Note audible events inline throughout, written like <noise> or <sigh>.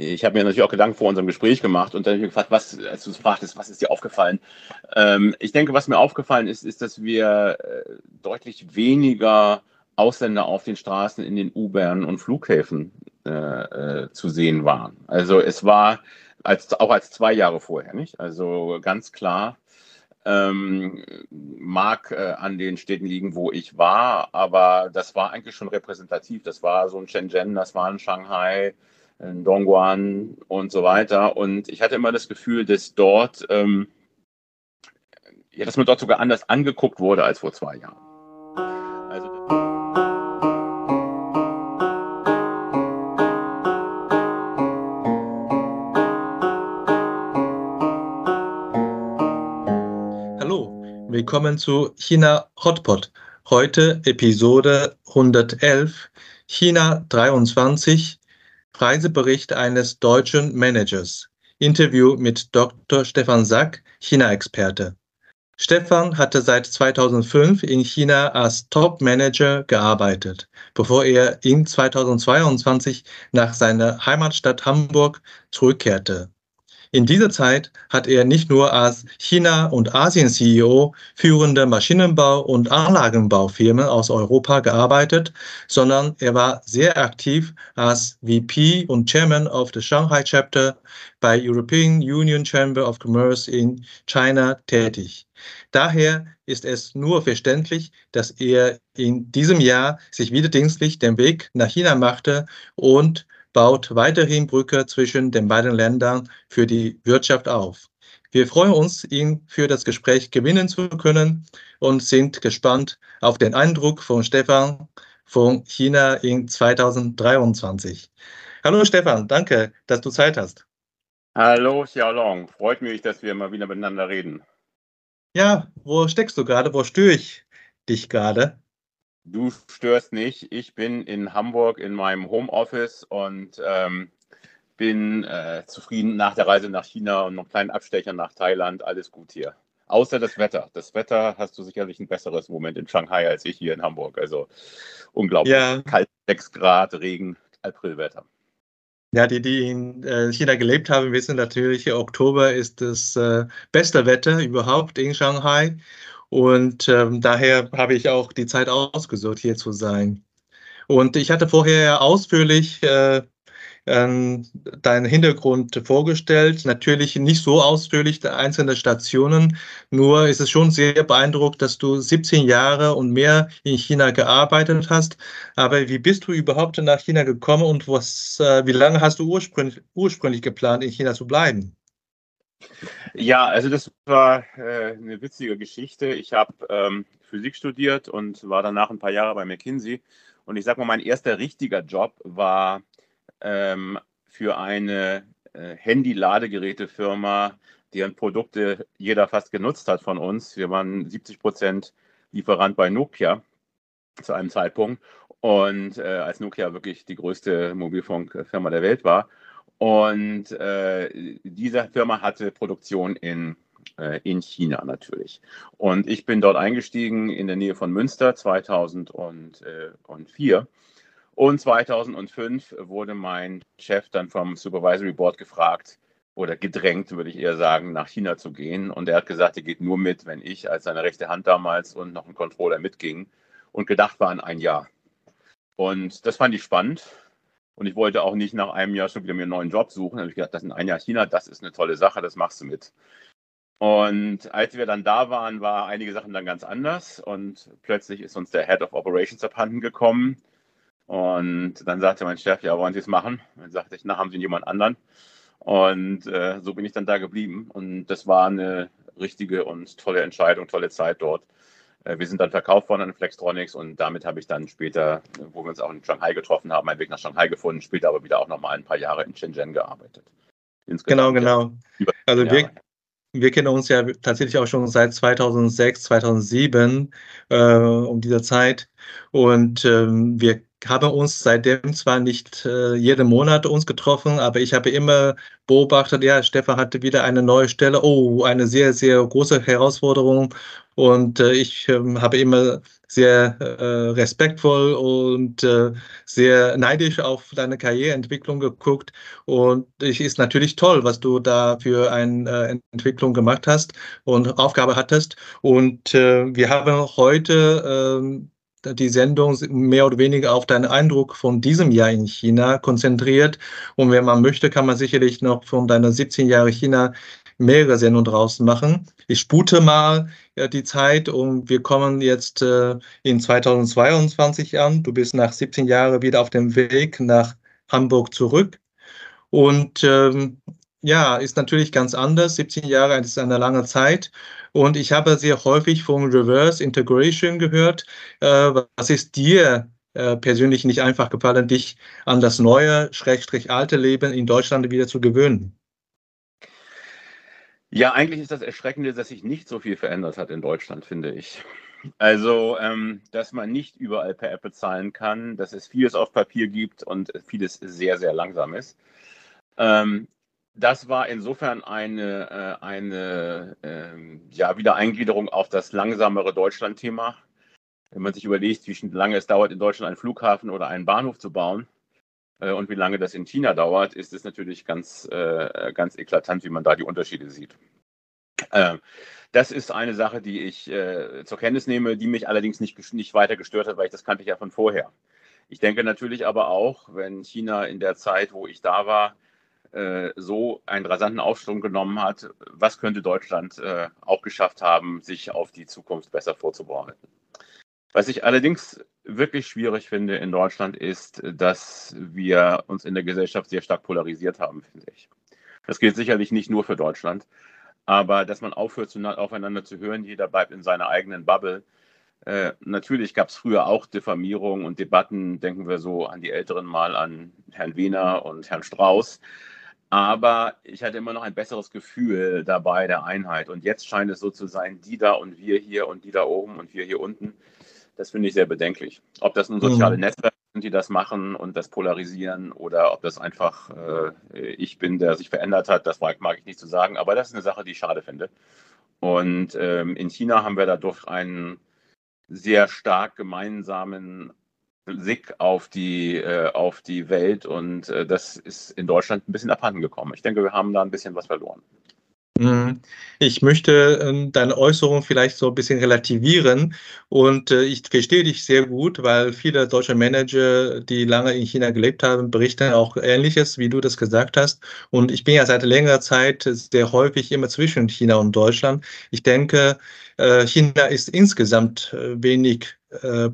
ich habe mir natürlich auch Gedanken vor unserem Gespräch gemacht und dann habe ich gefragt, was, als du fragtest, was ist dir aufgefallen? Ähm, ich denke, was mir aufgefallen ist, ist, dass wir äh, deutlich weniger Ausländer auf den Straßen in den U-Bahnen und Flughäfen äh, äh, zu sehen waren. Also es war als, auch als zwei Jahre vorher, nicht? Also ganz klar, ähm, mag äh, an den Städten liegen, wo ich war, aber das war eigentlich schon repräsentativ. Das war so ein Shenzhen, das war ein Shanghai, Dongguan und so weiter. Und ich hatte immer das Gefühl, dass dort, ähm, ja, dass man dort sogar anders angeguckt wurde als vor zwei Jahren. Also, Hallo, willkommen zu China Hotpot. Heute Episode 111, China 23, Reisebericht eines deutschen Managers. Interview mit Dr. Stefan Sack, China-Experte. Stefan hatte seit 2005 in China als Top-Manager gearbeitet, bevor er in 2022 nach seiner Heimatstadt Hamburg zurückkehrte. In dieser Zeit hat er nicht nur als China- und Asien-CEO führende Maschinenbau- und Anlagenbaufirmen aus Europa gearbeitet, sondern er war sehr aktiv als VP und Chairman of the Shanghai Chapter bei European Union Chamber of Commerce in China tätig. Daher ist es nur verständlich, dass er in diesem Jahr sich wieder dienstlich den Weg nach China machte und baut weiterhin Brücke zwischen den beiden Ländern für die Wirtschaft auf. Wir freuen uns, ihn für das Gespräch gewinnen zu können und sind gespannt auf den Eindruck von Stefan von China in 2023. Hallo Stefan, danke, dass du Zeit hast. Hallo Xiaolong, freut mich, dass wir mal wieder miteinander reden. Ja, wo steckst du gerade? Wo störe ich dich gerade? Du störst nicht. Ich bin in Hamburg in meinem Homeoffice und ähm, bin äh, zufrieden nach der Reise nach China und noch einen kleinen Abstecher nach Thailand. Alles gut hier. Außer das Wetter. Das Wetter hast du sicherlich ein besseres Moment in Shanghai als ich hier in Hamburg. Also unglaublich. Ja. Kalt, 6 Grad, Regen, Aprilwetter. Ja, die, die in äh, China gelebt haben, wissen natürlich, Oktober ist das äh, beste Wetter überhaupt in Shanghai. Und ähm, daher habe ich auch die Zeit ausgesucht, hier zu sein. Und ich hatte vorher ausführlich äh, ähm, deinen Hintergrund vorgestellt. Natürlich nicht so ausführlich einzelne Stationen, nur ist es schon sehr beeindruckt, dass du 17 Jahre und mehr in China gearbeitet hast. Aber wie bist du überhaupt nach China gekommen und was, äh, wie lange hast du ursprünglich, ursprünglich geplant, in China zu bleiben? Ja, also das war äh, eine witzige Geschichte. Ich habe ähm, Physik studiert und war danach ein paar Jahre bei McKinsey. Und ich sage mal, mein erster richtiger Job war ähm, für eine äh, Handy-Ladegerätefirma, deren Produkte jeder fast genutzt hat von uns. Wir waren 70 Prozent Lieferant bei Nokia zu einem Zeitpunkt und äh, als Nokia wirklich die größte Mobilfunkfirma der Welt war. Und äh, diese Firma hatte Produktion in, äh, in China natürlich. Und ich bin dort eingestiegen in der Nähe von Münster 2004. Und 2005 wurde mein Chef dann vom Supervisory Board gefragt oder gedrängt, würde ich eher sagen, nach China zu gehen. Und er hat gesagt, er geht nur mit, wenn ich als seine rechte Hand damals und noch ein Controller mitging. Und gedacht war an ein Jahr. Und das fand ich spannend. Und ich wollte auch nicht nach einem Jahr schon wieder mir einen neuen Job suchen. Da habe ich gedacht, das ist ein Jahr China, das ist eine tolle Sache, das machst du mit. Und als wir dann da waren, war einige Sachen dann ganz anders. Und plötzlich ist uns der Head of Operations abhanden gekommen. Und dann sagte mein Chef, ja, wollen Sie es machen? Dann sagte ich, na, haben Sie jemand anderen? Und äh, so bin ich dann da geblieben. Und das war eine richtige und tolle Entscheidung, tolle Zeit dort. Äh, wir sind dann verkauft worden an Flextronics und damit habe ich dann später, wo wir uns auch in Shanghai getroffen haben, meinen Weg nach Shanghai gefunden, später aber wieder auch noch mal ein paar Jahre in Shenzhen gearbeitet. Insgesamt genau, genau. Also wir, wir kennen uns ja tatsächlich auch schon seit 2006, 2007 äh, um dieser Zeit und ähm, wir haben uns seitdem zwar nicht äh, jeden Monat uns getroffen, aber ich habe immer beobachtet, ja, Stefan hatte wieder eine neue Stelle, oh, eine sehr, sehr große Herausforderung Und äh, ich ähm, habe immer sehr äh, respektvoll und äh, sehr neidisch auf deine Karriereentwicklung geguckt. Und es ist natürlich toll, was du da für eine äh, Entwicklung gemacht hast und Aufgabe hattest. Und äh, wir haben heute ähm, die Sendung mehr oder weniger auf deinen Eindruck von diesem Jahr in China konzentriert. Und wenn man möchte, kann man sicherlich noch von deiner 17 Jahre China mehrere Sendungen draußen machen. Ich spute mal äh, die Zeit und wir kommen jetzt äh, in 2022 an. Du bist nach 17 Jahren wieder auf dem Weg nach Hamburg zurück. Und ähm, ja, ist natürlich ganz anders. 17 Jahre ist eine lange Zeit. Und ich habe sehr häufig von Reverse Integration gehört. Äh, was ist dir äh, persönlich nicht einfach gefallen, dich an das neue, schrägstrich alte Leben in Deutschland wieder zu gewöhnen? Ja, eigentlich ist das Erschreckende, dass sich nicht so viel verändert hat in Deutschland, finde ich. Also, ähm, dass man nicht überall per App bezahlen kann, dass es vieles auf Papier gibt und vieles sehr, sehr langsam ist. Ähm, das war insofern eine, äh, eine äh, ja, Wiedereingliederung auf das langsamere Deutschland-Thema. Wenn man sich überlegt, wie lange es dauert, in Deutschland einen Flughafen oder einen Bahnhof zu bauen, und wie lange das in China dauert, ist es natürlich ganz, äh, ganz eklatant, wie man da die Unterschiede sieht. Ähm, das ist eine Sache, die ich äh, zur Kenntnis nehme, die mich allerdings nicht, nicht weiter gestört hat, weil ich das kannte ich ja von vorher. Ich denke natürlich aber auch, wenn China in der Zeit, wo ich da war, so einen rasanten Aufschwung genommen hat, was könnte Deutschland auch geschafft haben, sich auf die Zukunft besser vorzubereiten. Was ich allerdings wirklich schwierig finde in Deutschland ist, dass wir uns in der Gesellschaft sehr stark polarisiert haben, finde ich. Das gilt sicherlich nicht nur für Deutschland, aber dass man aufhört, aufeinander zu hören, jeder bleibt in seiner eigenen Bubble. Äh, natürlich gab es früher auch Diffamierungen und Debatten, denken wir so an die Älteren mal an Herrn Wehner und Herrn Strauß. Aber ich hatte immer noch ein besseres Gefühl dabei der Einheit. Und jetzt scheint es so zu sein, die da und wir hier und die da oben und wir hier unten. Das finde ich sehr bedenklich. Ob das nun soziale mhm. Netzwerke sind, die das machen und das polarisieren oder ob das einfach äh, ich bin, der sich verändert hat, das mag, mag, ich nicht zu sagen. Aber das ist eine Sache, die ich schade finde. Und ähm, in China haben wir dadurch einen sehr stark gemeinsamen Blick auf die, äh, auf die Welt und äh, das ist in Deutschland ein bisschen abhanden gekommen. Ich denke, wir haben da ein bisschen was verloren. Mhm. Ich möchte äh, deine Äußerung vielleicht so ein bisschen relativieren und äh, ich verstehe dich sehr gut, weil viele deutsche Manager, die lange in China gelebt haben, berichten auch Ähnliches, wie du das gesagt hast. Und ich bin ja seit längerer Zeit sehr häufig immer zwischen China und Deutschland. Ich denke, äh, China ist insgesamt äh, wenig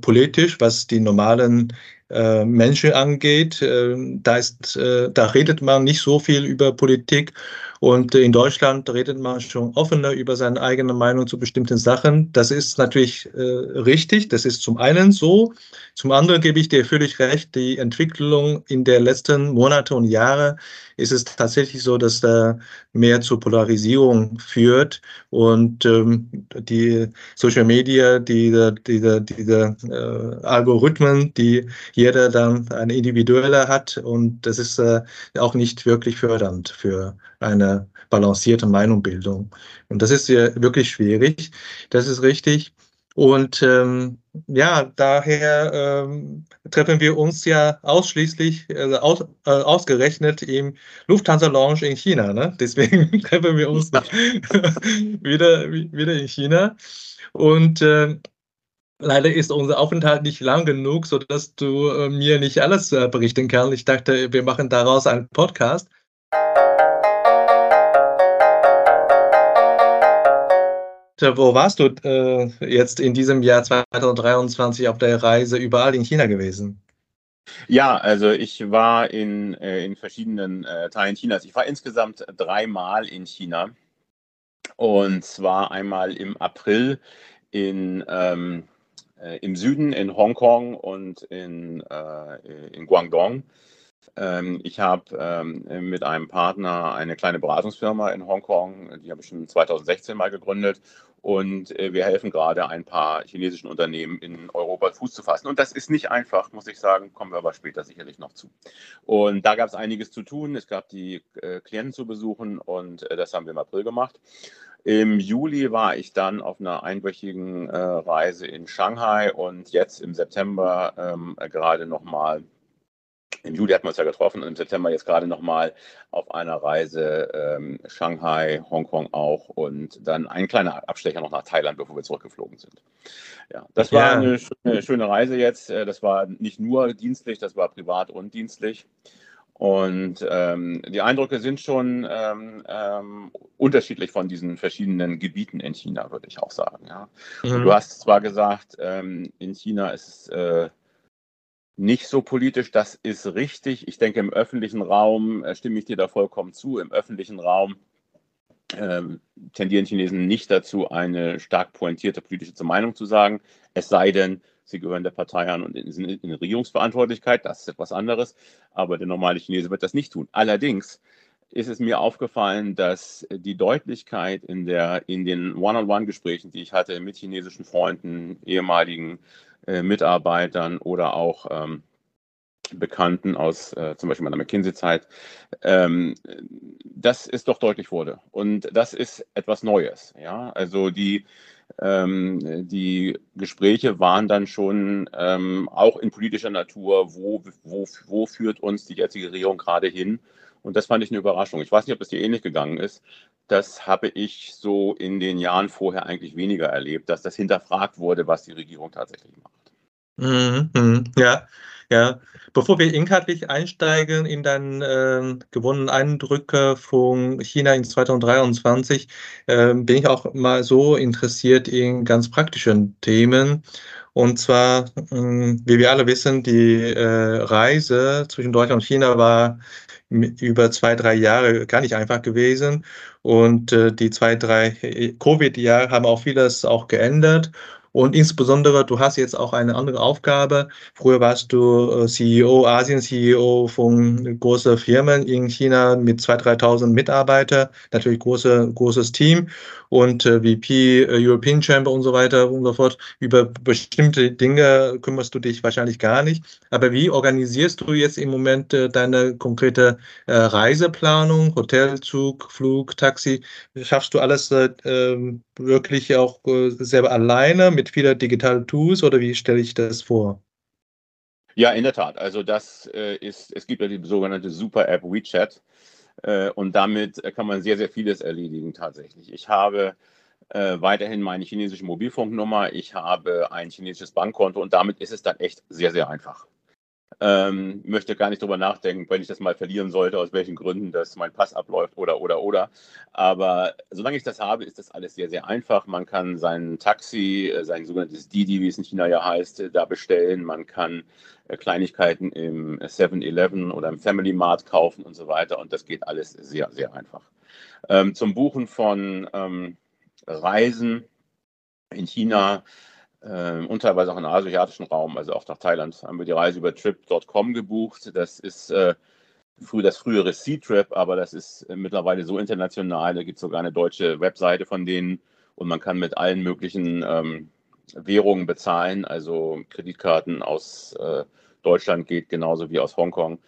politisch, was die normalen Menschen angeht. Ähm, da, ist, da redet man nicht so viel über Politik und in Deutschland redet man schon offener über seine eigene Meinung zu bestimmten Sachen. Das ist natürlich äh, richtig. Das ist zum einen so. Zum anderen gebe ich dir völlig recht. Die Entwicklung in der letzten Monate und Jahre ist es tatsächlich so, dass da mehr zur Polarisierung führt und ähm, die Social Media, diese, diese, diese äh, Algorithmen, die jeder dann eine individuelle hat und das ist äh, auch nicht wirklich fördernd für eine balancierte Meinungbildung. Und das ist ja wirklich schwierig. Das ist richtig. Und ähm, ja, daher ähm, treffen wir uns ja ausschließlich, äh, aus, äh, ausgerechnet im Lufthansa Lounge in China. Ne? <laughs> Deswegen treffen wir uns <laughs> wieder, wieder in China. Und äh, leider ist unser Aufenthalt nicht lang genug, sodass du äh, mir nicht alles äh, berichten kannst. Ich dachte, wir machen daraus einen Podcast. Wo warst du äh, jetzt in diesem Jahr 2023 auf der Reise überall in China gewesen? Ja, also ich war in, äh, in verschiedenen äh, Teilen Chinas. Ich war insgesamt dreimal in China. Und zwar einmal im April in, ähm, äh, im Süden in Hongkong und in, äh, in Guangdong. Ähm, ich habe ähm, mit einem Partner eine kleine Beratungsfirma in Hongkong, die habe ich schon 2016 mal gegründet. Und äh, wir helfen gerade ein paar chinesischen Unternehmen in Europa Fuß zu fassen. Und das ist nicht einfach, muss ich sagen, kommen wir aber später sicherlich noch zu. Und da gab es einiges zu tun. Es gab die äh, Klienten zu besuchen und äh, das haben wir im April gemacht. Im Juli war ich dann auf einer einwöchigen Reise in Shanghai und jetzt im September ähm, gerade nochmal im Juli hatten wir uns ja getroffen und im September jetzt gerade nochmal auf einer Reise ähm, Shanghai, Hongkong auch und dann ein kleiner Abstecher noch nach Thailand, bevor wir zurückgeflogen sind. Ja, das war ja. eine, schöne, schöne Reise jetzt. Äh, das war nicht nur dienstlich, das war privat und dienstlich. Und ähm, die Eindrücke sind schon ähm, ähm, unterschiedlich von diesen verschiedenen Gebieten in China, würde ich auch sagen. Ja. Mhm. Du hast zwar gesagt, ähm, in China ist es äh, nicht so politisch, das ist richtig. Ich denke, im öffentlichen Raum äh, stimme ich dir da vollkommen zu. Im öffentlichen Raum äh, tendieren Chinesen nicht dazu, eine stark pointierte politische Meinung zu sagen, es sei denn, sie gehören der Partei an und sind in Regierungsverantwortlichkeit, das ist etwas anderes, aber der normale Chinese wird das nicht tun. Allerdings ist es mir aufgefallen, dass die Deutlichkeit in, der, in den One-on-One-Gesprächen, die ich hatte mit chinesischen Freunden, ehemaligen äh, Mitarbeitern oder auch ähm, Bekannten aus äh, zum Beispiel meiner McKinsey-Zeit, ähm, dass es doch deutlich wurde. Und das ist etwas Neues. Ja? Also die, ähm, die Gespräche waren dann schon ähm, auch in politischer Natur, wo, wo, wo führt uns die jetzige Regierung gerade hin? Und das fand ich eine Überraschung. Ich weiß nicht, ob es dir ähnlich gegangen ist. Das habe ich so in den Jahren vorher eigentlich weniger erlebt, dass das hinterfragt wurde, was die Regierung tatsächlich macht. Mhm, mhm, ja, ja. Bevor wir inhaltlich einsteigen in deinen äh, gewonnenen Eindrücke von China in 2023, äh, bin ich auch mal so interessiert in ganz praktischen Themen. Und zwar, äh, wie wir alle wissen, die äh, Reise zwischen Deutschland und China war über zwei, drei Jahre gar nicht einfach gewesen. Und äh, die zwei, drei äh, Covid-Jahre haben auch vieles auch geändert. Und insbesondere, du hast jetzt auch eine andere Aufgabe. Früher warst du äh, CEO, Asien-CEO von großen Firmen in China mit 2.000, 3.000 Mitarbeitern, natürlich große, großes Team und äh, VP äh, European Chamber und so weiter und so fort. Über bestimmte Dinge kümmerst du dich wahrscheinlich gar nicht. Aber wie organisierst du jetzt im Moment äh, deine konkrete Reiseplanung, Hotelzug, Flug, Taxi? Schaffst du alles äh, ähm, wirklich auch selber alleine mit vielen digitalen Tools oder wie stelle ich das vor? Ja, in der Tat. Also das äh, ist, es gibt ja die sogenannte Super-App WeChat und damit kann man sehr, sehr vieles erledigen tatsächlich. Ich habe äh, weiterhin meine chinesische Mobilfunknummer, ich habe ein chinesisches Bankkonto und damit ist es dann echt sehr, sehr einfach. Ähm, möchte gar nicht drüber nachdenken, wenn ich das mal verlieren sollte, aus welchen Gründen, dass mein Pass abläuft oder, oder, oder. Aber solange ich das habe, ist das alles sehr, sehr einfach. Man kann sein Taxi, äh, sein sogenanntes Didi, wie es in China ja heißt, äh, da bestellen. Man kann äh, Kleinigkeiten im 7-Eleven oder im Family Mart kaufen und so weiter. Und das geht alles sehr, sehr einfach. Ähm, zum Buchen von ähm, Reisen in China äh, und teilweise auch im asiatischen Raum, also auch nach Thailand, haben wir die Reise über trip.com gebucht. Das ist äh, früh, das frühere Sea-Trip, aber das ist äh, mittlerweile so international. Da gibt es sogar eine deutsche Webseite von denen und man kann mit allen möglichen ähm, Währungen bezahlen, also Kreditkarten aus äh, Deutschland geht genauso wie aus Hongkong.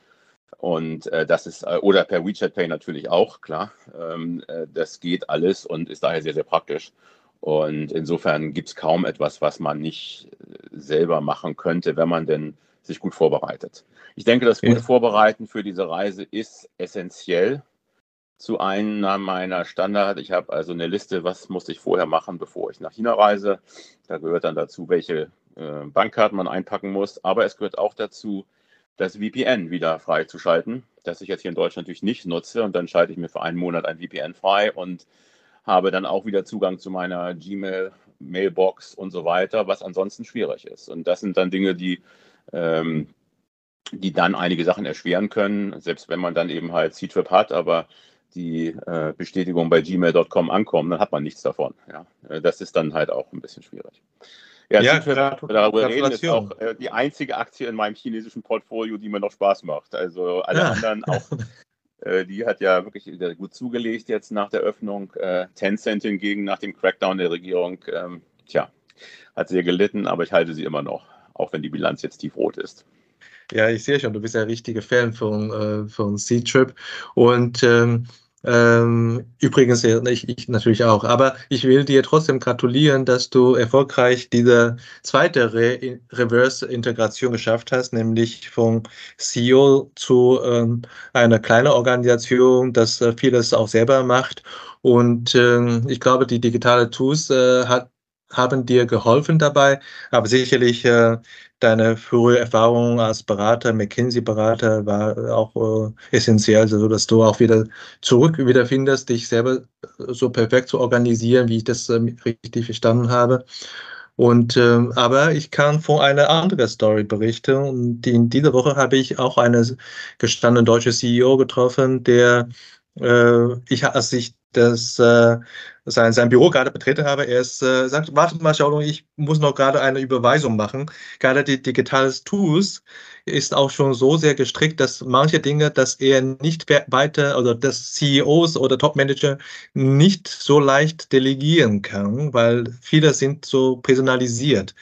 Und äh, das ist, äh, oder per WeChat Pay natürlich auch, klar. Ähm, äh, das geht alles und ist daher sehr, sehr praktisch. Und insofern gibt es kaum etwas, was man nicht äh, selber machen könnte, wenn man denn sich gut vorbereitet. Ich denke, das gute Vorbereiten für diese Reise ist essentiell zu einer meiner Standard. Ich habe also eine Liste, was muss ich vorher machen, bevor ich nach China reise. Da gehört dann dazu, welche äh, Bankkarten man einpacken muss. Aber es gehört auch dazu, das VPN wieder freizuschalten, das ich jetzt hier in Deutschland natürlich nicht nutze. Und dann schalte ich mir für einen Monat ein VPN frei und habe dann auch wieder Zugang zu meiner Gmail, Mailbox und so weiter, was ansonsten schwierig ist. Und das sind dann Dinge, die, ähm, die dann einige Sachen erschweren können, selbst wenn man dann eben halt C-Trip hat, aber die äh, Bestätigung bei gmail.com ankommen, dann hat man nichts davon. Ja. Äh, das ist dann halt auch ein bisschen schwierig. Ja, ja klar, darüber reden ist auch äh, die einzige Aktie in meinem chinesischen Portfolio, die mir noch Spaß macht. Also alle ja. anderen auch <laughs> die hat ja wirklich gut zugelegt jetzt nach der Öffnung. Äh, Tencent hingegen nach dem Crackdown der Regierung, ähm, tja, hat sehr gelitten, aber ich halte sie immer noch, auch wenn die Bilanz jetzt tiefrot ist. Ja, ich sehe schon, du bist ja richtiger Fan von, äh, von C-Trip. Und ähm, Ähm, übrigens, ich, ich natürlich auch. Aber ich will dir trotzdem gratulieren, dass du erfolgreich diese zweite Re Reverse-Integration geschafft hast, nämlich vom CEO zu ähm, einer kleinen Organisation, das äh, vieles auch selber macht. Und ähm, ich glaube, die digitale Tools äh, hat haben dir geholfen dabei, aber sicherlich äh, deine frühe Erfahrung als Berater, McKinsey-Berater war auch äh, essentiell, also dass du auch wieder zurück wiederfindest, dich selber äh, so perfekt zu organisieren, wie ich das äh, richtig verstanden habe. Und äh, aber ich kann von einer anderen Story berichten. Und in dieser Woche habe ich auch einen gestandenen deutschen CEO getroffen, der äh, ich, als ich das äh, sein, sein Büro gerade betreten habe. Er ist, äh, sagt, warte mal, Xiaolong, ich muss noch gerade eine Überweisung machen. Gerade die digitales Tools ist auch schon so sehr gestrickt, dass manche Dinge, dass er nicht weiter oder dass CEOs oder Topmanager nicht so leicht delegieren kann, weil viele sind so personalisiert.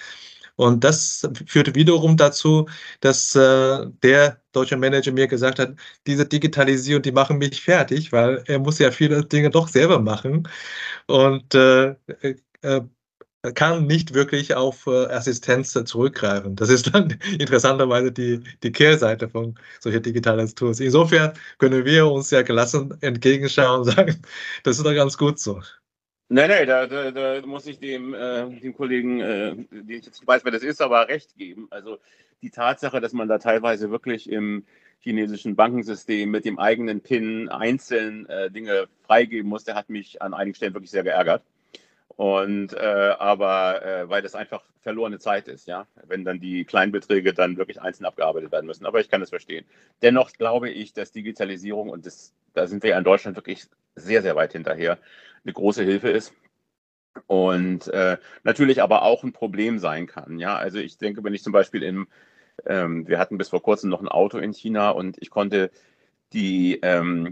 Und das führte wiederum dazu, dass äh, der deutsche Manager mir gesagt hat, diese Digitalisierung, die machen mich fertig, weil er muss ja viele Dinge doch selber machen und äh, äh, kann nicht wirklich auf äh, Assistenz zurückgreifen. Das ist dann <laughs> interessanterweise die, die Kehrseite von solchen digitalen Tools. Insofern können wir uns ja gelassen entgegenschauen und <laughs> sagen, das ist doch ganz gut so. Nein, nein, da, da, da, muss ich dem, äh, dem Kollegen, äh, den ich jetzt nicht weiß, wer das ist, aber recht geben. Also die Tatsache, dass man da teilweise wirklich im chinesischen Bankensystem mit dem eigenen PIN einzeln äh, Dinge freigeben muss, der hat mich an einigen Stellen wirklich sehr geärgert. Und äh, aber äh, weil das einfach verlorene Zeit ist, ja, wenn dann die Kleinbeträge dann wirklich einzeln abgearbeitet werden müssen. Aber ich kann das verstehen. Dennoch glaube ich, dass Digitalisierung und das, da sind wir ja in Deutschland wirklich sehr, sehr weit hinterher, eine große Hilfe ist und äh, natürlich aber auch ein Problem sein kann. Ja, also ich denke, wenn ich zum Beispiel im, ähm, wir hatten bis vor kurzem noch ein Auto in China und ich konnte die, ähm, äh,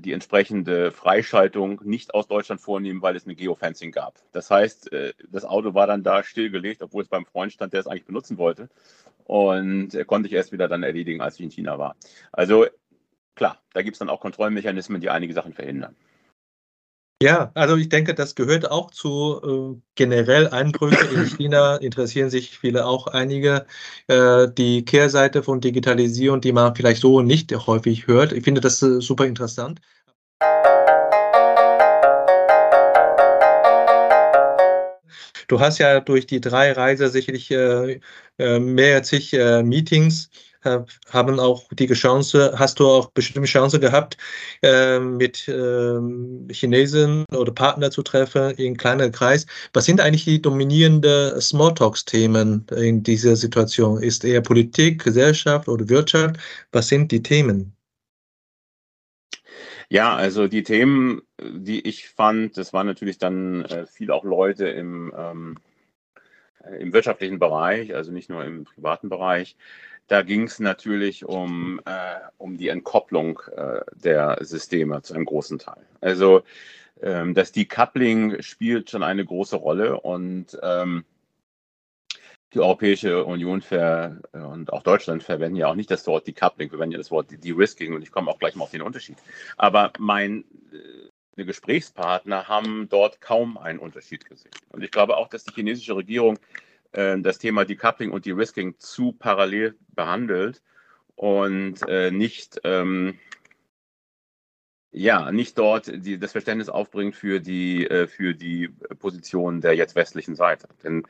die entsprechende Freischaltung nicht aus Deutschland vornehmen, weil es eine Geofencing gab. Das heißt, äh, das Auto war dann da stillgelegt, obwohl es beim Freund stand, der es eigentlich benutzen wollte. Und äh, konnte ich erst wieder dann erledigen, als ich in China war. Also klar, da gibt es dann auch Kontrollmechanismen, die einige Sachen verhindern. Ja, also ich denke, das gehört auch zu äh, generell Einbrüche in <clears throat> China. Interessieren sich viele auch einige. Äh, die Kehrseite von Digitalisierung, die man vielleicht so nicht häufig hört. Ich finde das äh, super interessant. Du hast ja durch die drei Reise sicherlich äh, äh, mehr als zig haben auch die Chance, hast du auch bestimmte Chance gehabt, äh, mit äh, Chinesen oder Partner zu treffen in kleinen Kreis. Was sind eigentlich die dominierenden Smalltalks-Themen in dieser Situation? Ist eher Politik, Gesellschaft oder Wirtschaft? Was sind die Themen? Ja, also die Themen, die ich fand, das waren natürlich dann äh, viel auch Leute im, ähm, im wirtschaftlichen Bereich, also nicht nur im privaten Bereich. Da ging es natürlich um, äh, um die Entkopplung äh, der Systeme zu einem großen Teil. Also ähm, das Decoupling spielt schon eine große Rolle und ähm, die Europäische Union ver, äh, und auch Deutschland verwenden ja auch nicht das Wort Decoupling, wir verwenden ja das Wort De-Risking und ich komme auch gleich mal auf den Unterschied. Aber mein äh, Gesprächspartner haben dort kaum einen Unterschied gesehen. Und ich glaube auch, dass die chinesische Regierung äh, das Thema Decoupling und De-Risking zu parallel behandelt und äh, nicht, ähm, ja, nicht dort die, das Verständnis aufbringt für die, äh, für die Position der jetzt westlichen Seite. Denn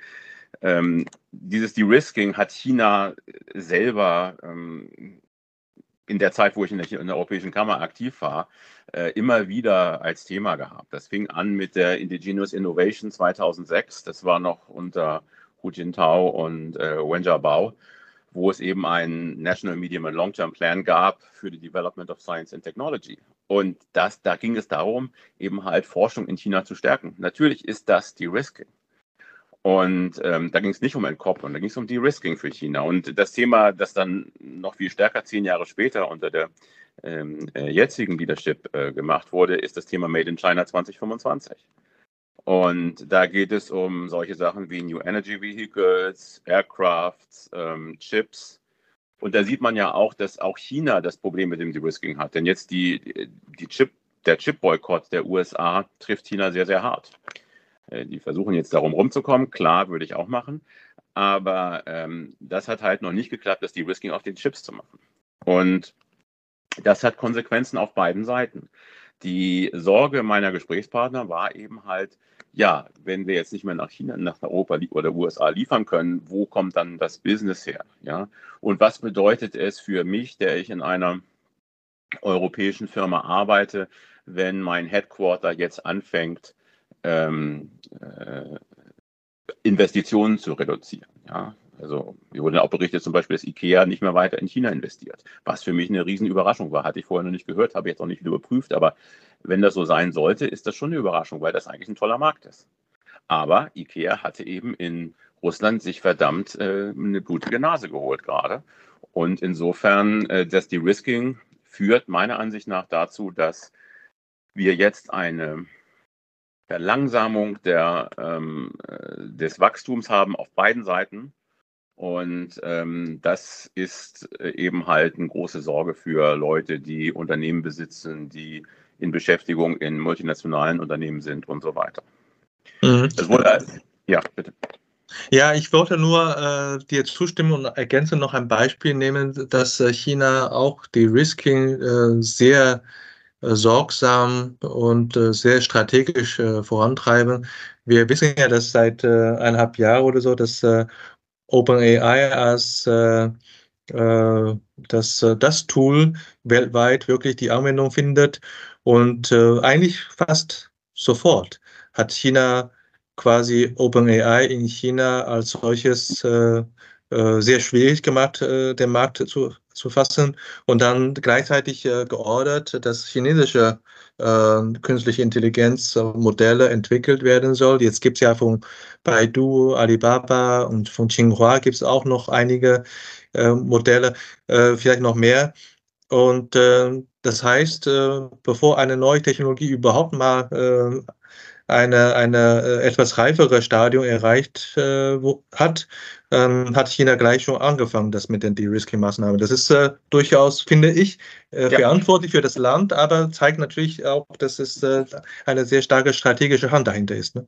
ähm, dieses De-Risking hat China selber ähm, in der Zeit, wo ich in der, in der Europäischen Kammer aktiv war, äh, immer wieder als Thema gehabt. Das fing an mit der Indigenous Innovation 2006. Das war noch unter Hu Jintao und äh, Wen Jiabao, wo es eben einen National Medium and Long-Term Plan gab für die Development of Science and Technology. Und das, da ging es darum, eben halt Forschung in China zu stärken. Natürlich ist das De-Risking. Und ähm, da ging es nicht um Entkopplung, da ging es um De-Risking für China. Und das Thema, das dann noch viel stärker zehn Jahre später unter der ähm, äh, jetzigen Leadership äh, gemacht wurde, ist das Thema Made in China 2025. Und da geht es um solche Sachen wie New Energy Vehicles, Aircrafts, ähm, Chips. Und da sieht man ja auch, dass auch China das Problem mit dem De-Risking hat. Denn jetzt die, die Chip der Chip-Boykott der USA trifft China sehr, sehr hart. Äh, die versuchen jetzt darum rumzukommen. Klar, würde ich auch machen. Aber ähm, das hat halt noch nicht geklappt, das De-Risking auf den Chips zu machen. Und das hat Konsequenzen auf beiden Seiten. Die Sorge meiner Gesprächspartner war eben halt, ja, wenn wir jetzt nicht mehr nach China, nach Europa oder USA liefern können, wo kommt dann das Business her? Ja? Und was bedeutet es für mich, der ich in einer europäischen Firma arbeite, wenn mein Headquarter jetzt anfängt, ähm, äh, Investitionen zu reduzieren? Ja? Also mir wurde auch berichtet zum Beispiel, dass IKEA nicht mehr weiter in China investiert, was für mich eine Riesenüberraschung war. Hatte ich vorher noch nicht gehört, habe jetzt auch nicht überprüft, aber wenn das so sein sollte, ist das schon eine Überraschung, weil das eigentlich ein toller Markt ist. Aber IKEA hatte eben in Russland sich verdammt äh, eine blutige Nase geholt gerade. Und insofern, äh, das De-Risking führt meiner Ansicht nach dazu, dass wir jetzt eine Verlangsamung der, ähm, äh, des Wachstums haben auf beiden Seiten und ähm, das ist äh, eben halt eine große Sorge für Leute, die Unternehmen besitzen, die in Beschäftigung in multinationalen Unternehmen sind und so weiter. Mhm. Das wurde, ja, bitte. Ja, ich wollte nur äh, dir zustimmen und ergänzen noch ein Beispiel nehmen, dass äh, China auch die Risking äh, sehr äh, sorgsam und äh, sehr strategisch vorantreiben. Wir wissen ja, dass seit eineinhalb Jahren oder so, dass OpenAI als äh, äh, das, das Tool weltweit wirklich die Anwendung findet. Und äh, eigentlich fast sofort hat China quasi OpenAI in China als solches äh, sehr schwierig gemacht, den Markt zu, zu fassen und dann gleichzeitig äh, geordert, dass chinesische äh, künstliche Intelligenzmodelle entwickelt werden soll. Jetzt gibt es ja von Baidu, Alibaba und von Tsinghua gibt es auch noch einige äh, Modelle, vielleicht noch mehr. Und das heißt, bevor eine neue Technologie überhaupt mal eine, eine äh, etwas reifere Stadium erreicht äh, wo, hat, ähm, hat China gleich schon angefangen, das mit den De-Risking-Maßnahmen. Das ist äh, durchaus, finde ich, äh, ja. verantwortlich für das Land, aber zeigt natürlich auch, dass es äh, eine sehr starke strategische Hand dahinter ist. Ne?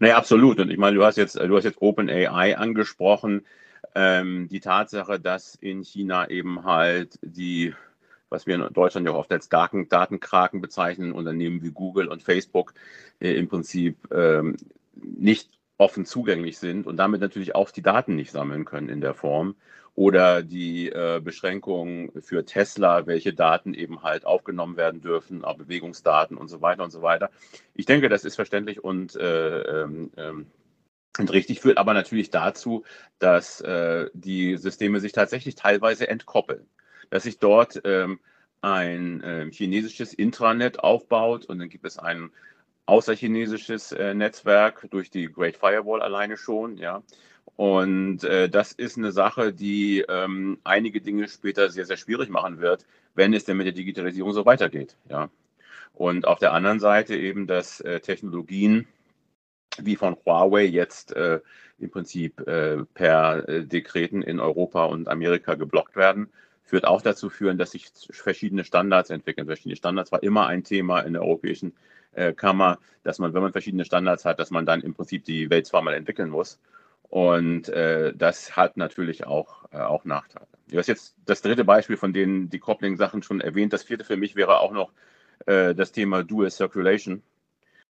Naja, absolut. Und ich meine, du hast jetzt, du hast jetzt OpenAI angesprochen. Ähm, die Tatsache, dass in China eben halt die was wir in Deutschland ja oft als Daten, Datenkraken bezeichnen, Unternehmen wie Google und Facebook äh, im Prinzip ähm, nicht offen zugänglich sind und damit natürlich auch die Daten nicht sammeln können in der Form. Oder die äh, Beschränkungen für Tesla, welche Daten eben halt aufgenommen werden dürfen, auch Bewegungsdaten und so weiter und so weiter. Ich denke, das ist verständlich und, äh, ähm, ähm und richtig, führt aber natürlich dazu, dass äh, die Systeme sich tatsächlich teilweise entkoppeln dass sich dort ähm, ein äh, chinesisches Intranet aufbaut und dann gibt es ein außerchinesisches äh, Netzwerk durch die Great Firewall alleine schon, ja. Und äh, das ist eine Sache, die ähm, einige Dinge später sehr, sehr schwierig machen wird, wenn es denn mit der Digitalisierung so weitergeht, ja. Und auf der anderen Seite eben, dass äh, Technologien wie von Huawei jetzt äh, im Prinzip äh, per Dekreten in Europa und Amerika geblockt werden führt auch dazu führen, dass sich verschiedene Standards entwickeln. Verschiedene Standards war immer ein Thema in der Europäischen äh, Kammer, dass man, wenn man verschiedene Standards hat, dass man dann im Prinzip die Welt zweimal entwickeln muss. Und äh, das hat natürlich auch, äh, auch Nachteile. Du hast jetzt das dritte Beispiel von den Decoupling-Sachen schon erwähnt. Das vierte für mich wäre auch noch äh, das Thema Dual Circulation,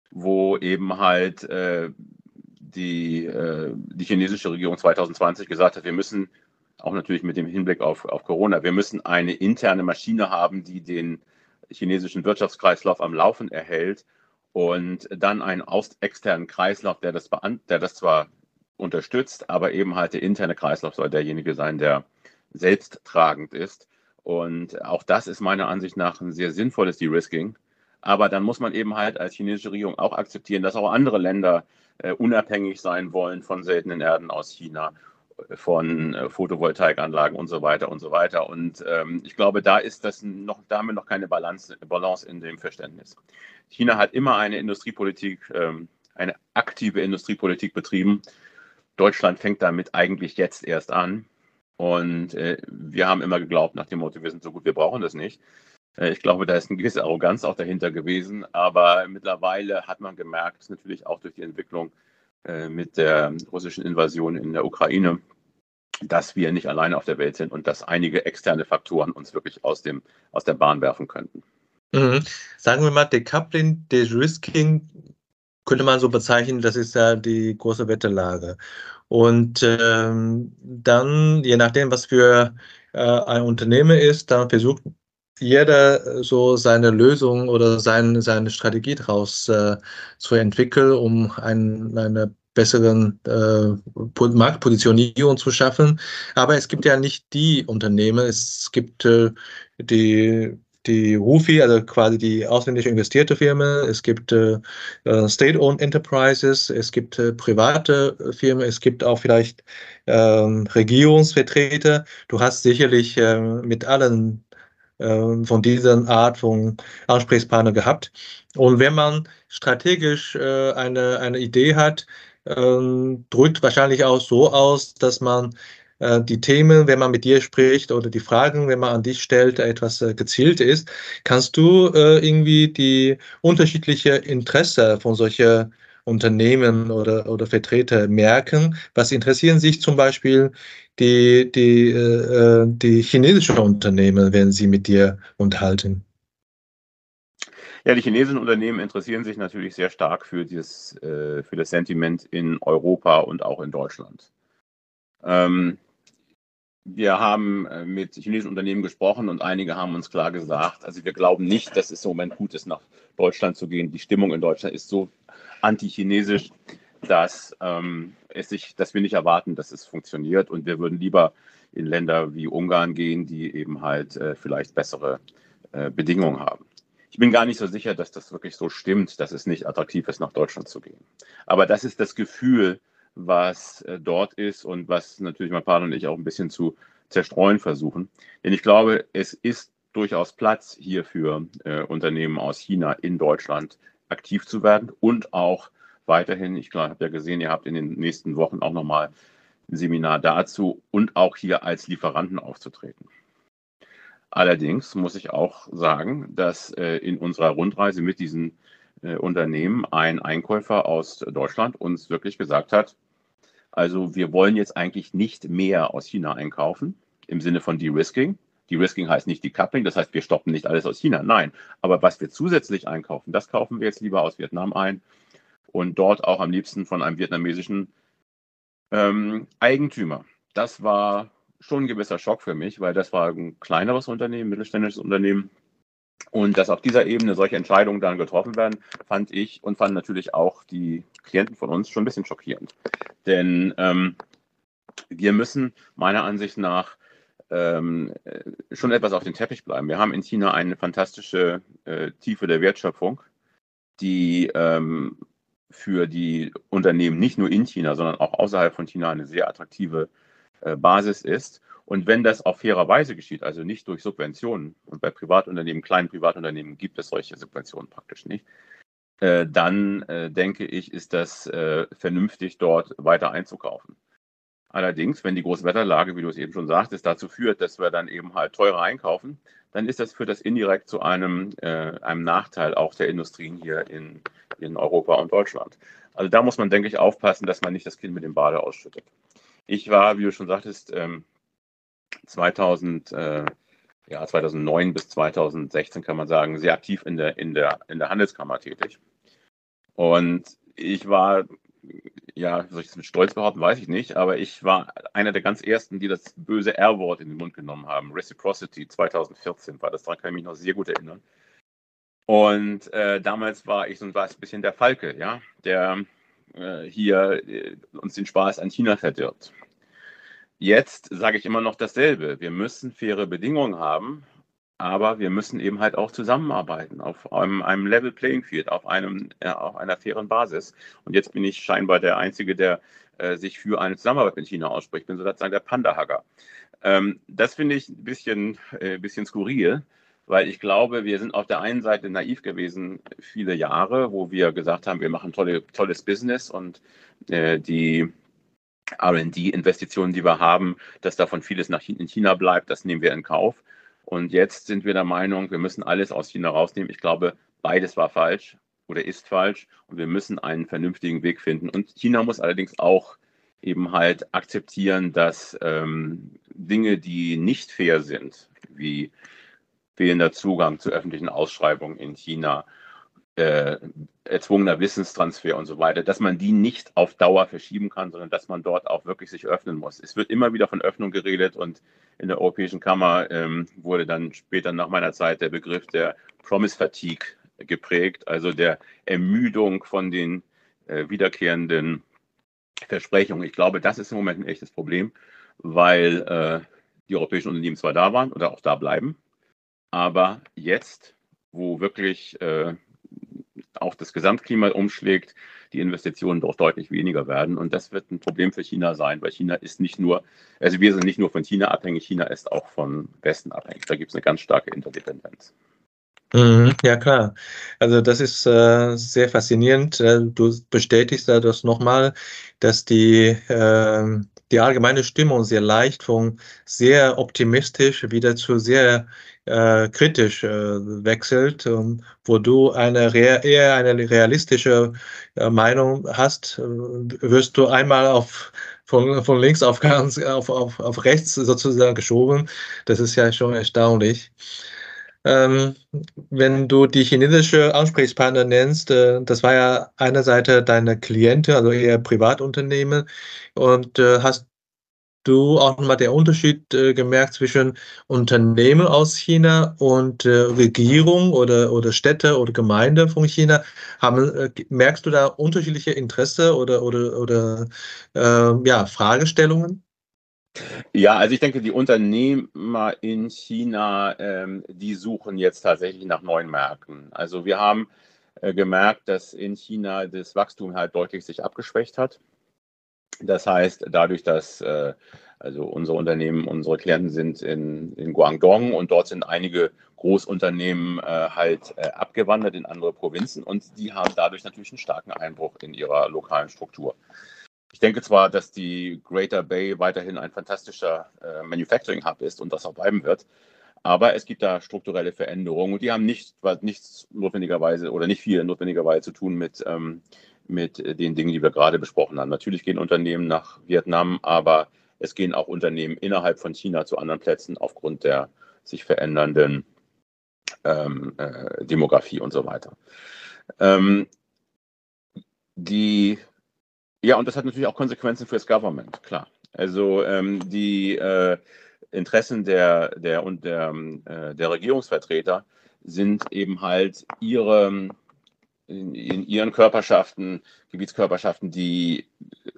wo eben halt äh, die, äh, die chinesische Regierung 2020 gesagt hat, wir müssen auch natürlich mit dem Hinblick auf, auf Corona. Wir müssen eine interne Maschine haben, die den chinesischen Wirtschaftskreislauf am Laufen erhält und dann einen externen Kreislauf, der das, der das zwar unterstützt, aber eben halt der interne Kreislauf soll derjenige sein, der selbst tragend ist. Und auch das ist meiner Ansicht nach ein sehr sinnvolles De-Risking. Aber dann muss man eben halt als chinesische Regierung auch akzeptieren, dass auch andere Länder äh, unabhängig sein wollen von seltenen Erden aus China von äh, Photovoltaikanlagen und so weiter und so weiter. Und ähm, ich glaube, da ist das noch, da haben wir noch keine Balance, Balance in dem Verständnis. China hat immer eine Industriepolitik, ähm, eine aktive Industriepolitik betrieben. Deutschland fängt damit eigentlich jetzt erst an. Und äh, wir haben immer geglaubt, nach dem Motto, wir sind so gut, wir brauchen das nicht. Äh, ich glaube, da ist eine gewisse Arroganz auch dahinter gewesen. Aber mittlerweile hat man gemerkt, natürlich auch durch die Entwicklung äh, mit der russischen Invasion in der Ukraine, dass wir nicht alleine auf der Welt sind und dass einige externe Faktoren uns wirklich aus, dem, aus der Bahn werfen könnten. Mhm. Sagen wir mal, Decoupling, De-Risking könnte man so bezeichnen, das ist ja die große Wetterlage. Und ähm, dann, je nachdem, was für äh, ein Unternehmen ist, dann versucht jeder so seine Lösung oder sein, seine Strategie daraus äh, zu entwickeln, um ein, eine besseren äh, Marktpositionierung zu schaffen. Aber es gibt ja nicht die Unternehmen, es gibt äh, die die Rufi, also quasi die ausländische investierte Firma, es gibt äh, äh, State-owned Enterprises, es gibt äh, private Firmen, es gibt auch vielleicht ähm, Regierungsvertreter. Du hast sicherlich äh, mit allen äh, von dieser Art von Ansprechpartner gehabt. Und wenn man strategisch äh, eine, eine Idee hat, ähm, drückt wahrscheinlich auch so aus, dass man äh, die Themen, wenn man mit dir spricht oder die Fragen, wenn man an dich stellt, etwas äh, gezielt ist. Kannst du äh, irgendwie die unterschiedliche Interesse von solchen Unternehmen oder, oder Vertreter merken? Was interessieren sich zum Beispiel die, die, äh, die chinesischen Unternehmen, wenn sie mit dir unterhalten? Ja, die chinesischen Unternehmen interessieren sich natürlich sehr stark für, dieses, äh, für das Sentiment in Europa und auch in Deutschland. Ähm, wir haben äh, mit chinesischen Unternehmen gesprochen und einige haben uns klar gesagt, also wir glauben nicht, dass es im Moment gut ist, nach Deutschland zu gehen. Die Stimmung in Deutschland ist so anti-chinesisch, dass, ähm, es sich, dass wir nicht erwarten, dass es funktioniert. Und wir würden lieber in Länder wie Ungarn gehen, die eben halt äh, vielleicht bessere äh, Bedingungen haben. Ich bin gar nicht so sicher, dass das wirklich so stimmt, dass es nicht attraktiv ist, nach Deutschland zu gehen. Aber das ist das Gefühl, was äh, dort ist und was natürlich mein Partner und ich auch ein bisschen zu zerstreuen versuchen. Denn ich glaube, es ist durchaus Platz hier für äh, Unternehmen aus China in Deutschland aktiv zu werden und auch weiterhin, ich habe ja gesehen, ihr habt in den nächsten Wochen auch nochmal ein Seminar dazu und auch hier als Lieferanten aufzutreten. Allerdings muss ich auch sagen, dass äh, in unserer Rundreise mit diesen äh, Unternehmen ein Einkäufer aus Deutschland uns wirklich gesagt hat, also wir wollen jetzt eigentlich nicht mehr aus China einkaufen im Sinne von De-Risking. De-Risking heißt nicht Decoupling, das heißt, wir stoppen nicht alles aus China. Nein, aber was wir zusätzlich einkaufen, das kaufen wir jetzt lieber aus Vietnam ein und dort auch am liebsten von einem vietnamesischen ähm, Eigentümer. Das war schon ein gewisser Schock für mich, weil das war ein kleineres Unternehmen, mittelständisches Unternehmen, und dass auf dieser Ebene solche Entscheidungen dann getroffen werden, fand ich und fanden natürlich auch die Klienten von uns schon ein bisschen schockierend. Denn ähm, wir müssen meiner Ansicht nach ähm, schon etwas auf den Teppich bleiben. Wir haben in China eine fantastische äh, Tiefe der Wertschöpfung, die ähm, für die Unternehmen nicht nur in China, sondern auch außerhalb von China eine sehr attraktive äh, Basis ist. Und wenn das auf fairer Weise geschieht, also nicht durch Subventionen, und bei Privatunternehmen, kleinen Privatunternehmen gibt es solche Subventionen praktisch nicht, äh, dann äh, denke ich, ist das äh, vernünftig, dort weiter einzukaufen. Allerdings, wenn die Großwetterlage, wie du es eben schon sagtest, dazu führt, dass wir dann eben halt teurer einkaufen, dann ist das, führt das indirekt zu einem, äh, einem Nachteil auch der Industrien hier in, in Europa und Deutschland. Also da muss man, denke ich, aufpassen, dass man nicht das Kind mit dem Bade ausschüttet. Ich war, wie du schon sagtest, ähm, 2000, äh, ja, 2009 bis 2016 kann man sagen, sehr aktiv in der, in der, in der Handelskammer tätig. Und ich war, ja, soll ich das mit Stolz behaupten, weiß ich nicht, aber ich war einer der ganz ersten, die das böse R-Wort in den Mund genommen haben. Reciprocity 2014 war das, daran kann ich mich noch sehr gut erinnern. Und äh, damals war ich so ein bisschen der Falke, ja, der äh, hier äh, uns den Spaß an China verdirbt. Jetzt sage ich immer noch dasselbe. Wir müssen faire Bedingungen haben, aber wir müssen eben halt auch zusammenarbeiten auf einem, einem Level Playing Field, auf, einem, ja, auf einer fairen Basis. Und jetzt bin ich scheinbar der Einzige, der äh, sich für eine Zusammenarbeit mit China ausspricht. Ich bin sozusagen der Panda-Hacker. Ähm, das finde ich ein bisschen, äh, bisschen skurril, weil ich glaube, wir sind auf der einen Seite naiv gewesen viele Jahre, wo wir gesagt haben, wir machen tolle, tolles Business und äh, die RD-Investitionen, die wir haben, dass davon vieles nach in China bleibt, das nehmen wir in Kauf. Und jetzt sind wir der Meinung, wir müssen alles aus China rausnehmen. Ich glaube, beides war falsch oder ist falsch und wir müssen einen vernünftigen Weg finden. Und China muss allerdings auch eben halt akzeptieren, dass ähm, Dinge, die nicht fair sind, wie fehlender Zugang zu öffentlichen Ausschreibungen in China, äh, erzwungener Wissenstransfer und so weiter, dass man die nicht auf Dauer verschieben kann, sondern dass man dort auch wirklich sich öffnen muss. Es wird immer wieder von Öffnung geredet und in der Europäischen Kammer ähm, wurde dann später nach meiner Zeit der Begriff der Promise Fatigue geprägt, also der Ermüdung von den äh, wiederkehrenden Versprechungen. Ich glaube, das ist im Moment ein echtes Problem, weil äh, die europäischen Unternehmen zwar da waren oder auch da bleiben, aber jetzt, wo wirklich äh, auch das Gesamtklima umschlägt, die Investitionen doch deutlich weniger werden. Und das wird ein Problem für China sein, weil China ist nicht nur, also wir sind nicht nur von China abhängig, China ist auch von Westen abhängig. Da gibt es eine ganz starke Interdependenz. Mhm, ja, klar. Also das ist äh, sehr faszinierend. Äh, du bestätigst da das nochmal, dass die, äh, die allgemeine Stimmung sehr leicht von sehr optimistisch wieder zu sehr äh, kritisch äh, wechselt, ähm, wo du eine eher eine realistische äh, Meinung hast, äh, wirst du einmal auf von, von links auf, ganz, auf, auf, auf rechts sozusagen geschoben. Das ist ja schon erstaunlich. Ähm, wenn du die chinesische Ansprechpartner nennst, äh, das war ja einerseits deine Kliente, also eher Privatunternehmen, und äh, hast du auch nochmal den Unterschied äh, gemerkt zwischen Unternehmen aus China und äh, Regierung oder, oder Städte oder Gemeinde von China? Haben, äh, merkst du da unterschiedliche Interesse oder, oder, oder äh, ja, Fragestellungen? Ja, also ich denke, die Unternehmer in China, ähm, die suchen jetzt tatsächlich nach neuen Märkten. Also wir haben äh, gemerkt, dass in China das Wachstum halt deutlich sich abgeschwächt hat. Das heißt, dadurch, dass äh, also unsere Unternehmen, unsere Klienten sind in, in Guangdong und dort sind einige Großunternehmen äh, halt äh, abgewandert in andere Provinzen und die haben dadurch natürlich einen starken Einbruch in ihrer lokalen Struktur. Ich denke zwar, dass die Greater Bay weiterhin ein fantastischer äh, Manufacturing Hub ist und das auch bleiben wird, aber es gibt da strukturelle Veränderungen und die haben nicht, nichts notwendigerweise oder nicht viel notwendigerweise zu tun mit ähm, mit den Dingen, die wir gerade besprochen haben. Natürlich gehen Unternehmen nach Vietnam, aber es gehen auch Unternehmen innerhalb von China zu anderen Plätzen aufgrund der sich verändernden ähm, äh, Demografie und so weiter. Ähm, die, ja, und das hat natürlich auch Konsequenzen für das Government, klar. Also ähm, die äh, Interessen der, der, und der, äh, der Regierungsvertreter sind eben halt ihre in, in ihren Körperschaften, Gebietskörperschaften, die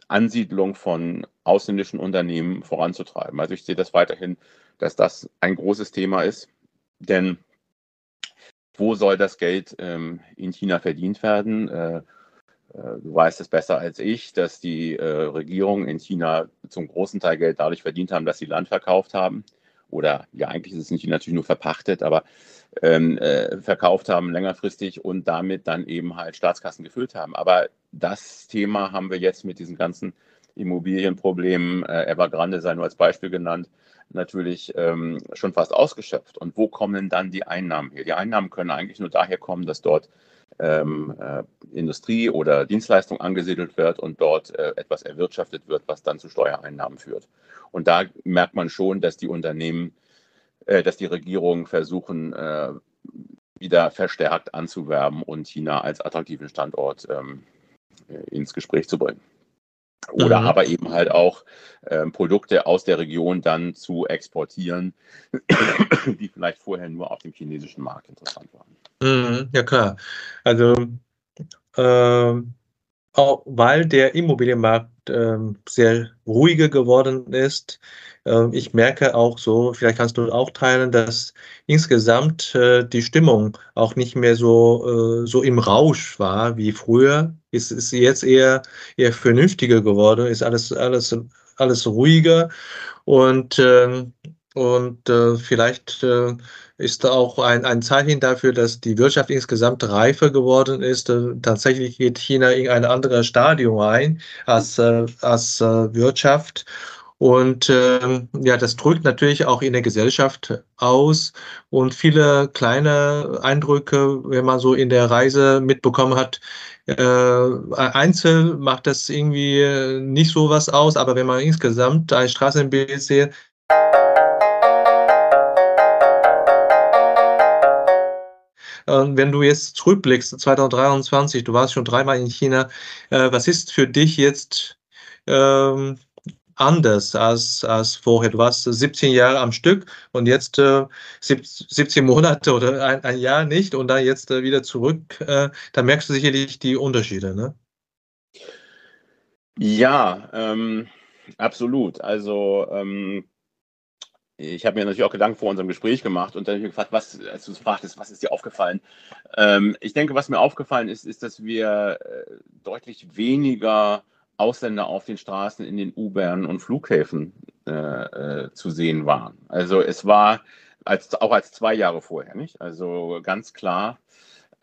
Ansiedlung von ausländischen Unternehmen voranzutreiben. Also ich sehe das weiterhin, dass das ein großes Thema ist, denn wo soll das Geld ähm, in China verdient werden? Äh, du weißt es besser als ich, dass die äh, Regierung in China zum großen Teil Geld dadurch verdient haben, dass sie Land verkauft haben. Oder ja, eigentlich ist es in natürlich nur verpachtet, aber ähm, äh, verkauft haben längerfristig und damit dann eben halt Staatskassen gefüllt haben. Aber das Thema haben wir jetzt mit diesen ganzen Immobilienproblemen, äh, Evergrande sei nur als Beispiel genannt, natürlich ähm, schon fast ausgeschöpft. Und wo kommen dann die Einnahmen her? Die Einnahmen können eigentlich nur daher kommen, dass dort ähm, äh, Industrie oder Dienstleistung angesiedelt wird und dort äh, etwas erwirtschaftet wird, was dann zu Steuereinnahmen führt. Und da merkt man schon, dass die Unternehmen äh, dass die Regierungen versuchen, äh, wieder verstärkt anzuwerben und China als attraktiven Standort ähm, äh, ins Gespräch zu bringen. Oder mhm. aber eben halt auch ähm, Produkte aus der Region dann zu exportieren, <coughs> die vielleicht vorher nur auf dem chinesischen Markt interessant waren. Mhm, ja klar. Also äh, auch weil der Immobilienmarkt äh, sehr ruhiger geworden ist, ähm, ich merke auch so, vielleicht kannst du auch teilen, dass insgesamt äh, die Stimmung auch nicht mehr so, äh, so im Rausch war wie früher. Es ist jetzt eher, eher vernünftiger geworden, ist alles, alles, alles ruhiger und, ähm, und äh, vielleicht ist da auch ein, ein Zeichen dafür, dass die Wirtschaft insgesamt reifer geworden ist. Tatsächlich geht China in ein anderes Stadium ein als, als Wirtschaft. Und äh, ja, das drückt natürlich auch in der Gesellschaft aus. Und viele kleine Eindrücke, wenn man so in der Reise mitbekommen hat, äh, einzeln macht das irgendwie nicht so was aus, aber wenn man insgesamt ein Straßenbild sieht, wenn du jetzt zurückblickst, 2023, du warst schon dreimal in China, äh, was ist für dich jetzt ähm, anders als, als vorher. Du warst 17 Jahre am Stück und jetzt äh, 17 Monate oder ein, ein, Jahr nicht und dann jetzt äh, wieder zurück. Äh, da merkst du sicherlich die Unterschiede, ne? Ja, ähm, absolut. Also ähm, ich habe mir natürlich auch Gedanken vor unserem Gespräch gemacht und dann habe ich gefragt, was, als du fragtest, was ist dir aufgefallen? Ähm, ich denke, was mir aufgefallen ist, ist, dass wir äh, deutlich weniger Ausländer auf den Straßen, in den U-Bahnen und Flughäfen äh, äh, zu sehen waren. Also es war als, auch als zwei Jahre vorher, nicht? Also ganz klar,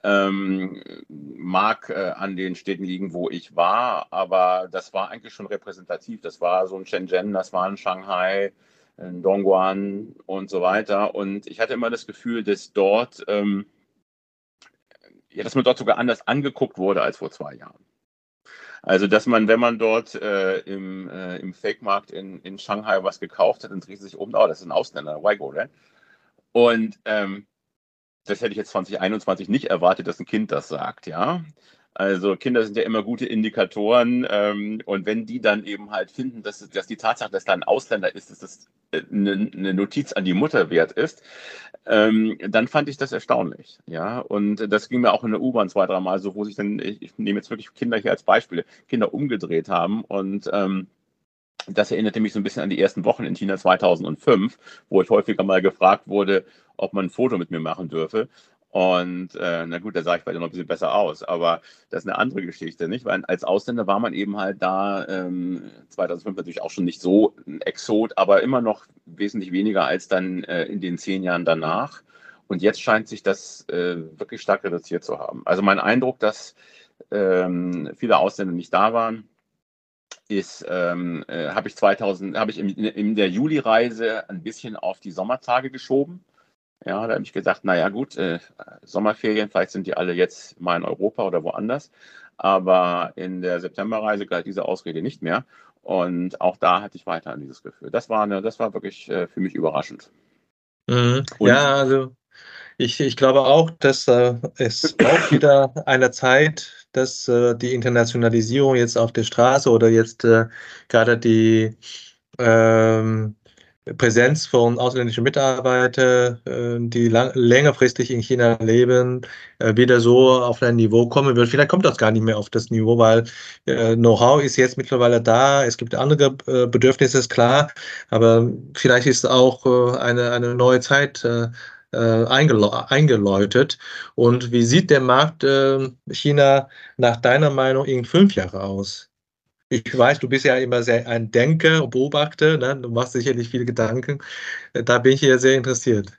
ähm, mag äh, an den Städten liegen, wo ich war, aber das war eigentlich schon repräsentativ. Das war so ein Shenzhen, das war ein Shanghai, Dongguan und so weiter. Und ich hatte immer das Gefühl, dass dort, ähm, ja, dass man dort sogar anders angeguckt wurde als vor zwei Jahren. Also, dass man, wenn man dort äh, im, äh, im Fake-Markt in, in Shanghai was gekauft hat, dann dreht sich um, oh, das ist ein Ausländer, why go, right? Und ähm, das hätte ich jetzt 2021 nicht erwartet, dass ein Kind das sagt, ja. Also Kinder sind ja immer gute Indikatoren ähm, und wenn die dann eben halt finden, dass, dass die Tatsache, dass da ein Ausländer ist, dass das eine, äh, eine Notiz an die Mutter wert ist, ähm, dann fand ich das erstaunlich. Ja, und das ging mir auch in der U-Bahn zwei, dreimal so, wo sich dann, ich, ich nehme jetzt wirklich Kinder hier als Beispiele, Kinder umgedreht haben und ähm, das erinnerte mich so ein bisschen an die ersten Wochen in China 2005, wo ich häufiger mal gefragt wurde, ob man ein Foto mit mir machen dürfe. Und äh, na gut, da sah ich dir noch ein bisschen besser aus, aber das ist eine andere Geschichte, nicht? Weil als Ausländer war man eben halt da ähm, 2005 natürlich auch schon nicht so ein Exot, aber immer noch wesentlich weniger als dann äh, in den zehn Jahren danach. Und jetzt scheint sich das äh, wirklich stark reduziert zu haben. Also mein Eindruck, dass ähm, viele Ausländer nicht da waren, ist, ähm, äh, habe ich 2000, habe ich in, in der Juli-Reise ein bisschen auf die Sommertage geschoben ja, da habe ich gesagt, naja gut, äh, Sommerferien, vielleicht sind die alle jetzt mal in Europa oder woanders. Aber in der Septemberreise galt diese Ausrede nicht mehr. Und auch da hatte ich weiter dieses Gefühl. Das war, eine, das war wirklich äh, für mich überraschend. Mhm. Ja, also ich, ich glaube auch, dass äh, es braucht wieder eine Zeit, dass äh, die Internationalisierung jetzt auf der Straße oder jetzt äh, gerade die ähm, Präsenz von ausländischen Mitarbeitern, äh, die lang, längerfristig in China leben, äh, wieder so auf ein Niveau kommen wird. Vielleicht kommt das gar nicht mehr auf das Niveau, weil äh, Know-how ist jetzt mittlerweile da. Es gibt andere Bedürfnisse, ist klar, aber vielleicht ist auch eine, eine neue Zeit eingeläutet. Und wie sieht der Markt China nach deiner Meinung in fünf Jahren aus? Ich weiß, du bist ja immer sehr ein Denker, Beobachter, ne? du machst sicherlich viele Gedanken. Da bin ich ja sehr interessiert.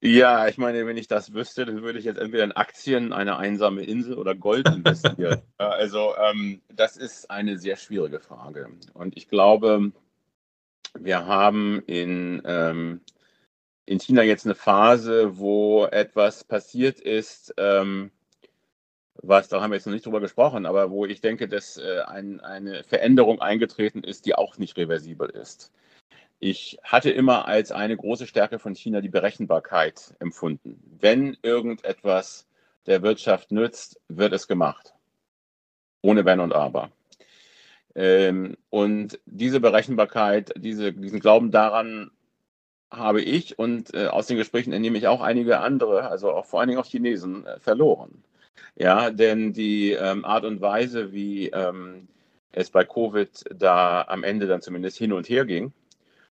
Ja, ich meine, wenn ich das wüsste, dann würde ich jetzt entweder in Aktien, eine einsame Insel oder Gold investieren. <laughs> also ähm, das ist eine sehr schwierige Frage. Und ich glaube, wir haben in, ähm, in China jetzt eine Phase, wo etwas passiert ist, ähm, was, da haben wir jetzt noch nicht drüber gesprochen, aber wo ich denke, dass äh, ein, eine Veränderung eingetreten ist, die auch nicht reversibel ist. Ich hatte immer als eine große Stärke von China die Berechenbarkeit empfunden. Wenn irgendetwas der Wirtschaft nützt, wird es gemacht. Ohne Wenn und Aber. Ähm, und diese Berechenbarkeit, diese, diesen Glauben daran habe ich und äh, aus den Gesprächen entnehme ich auch einige andere, also auch vor allen Dingen auch Chinesen, äh, verloren. Ja, denn die ähm, Art und Weise, wie ähm, es bei Covid da am Ende dann zumindest hin und her ging,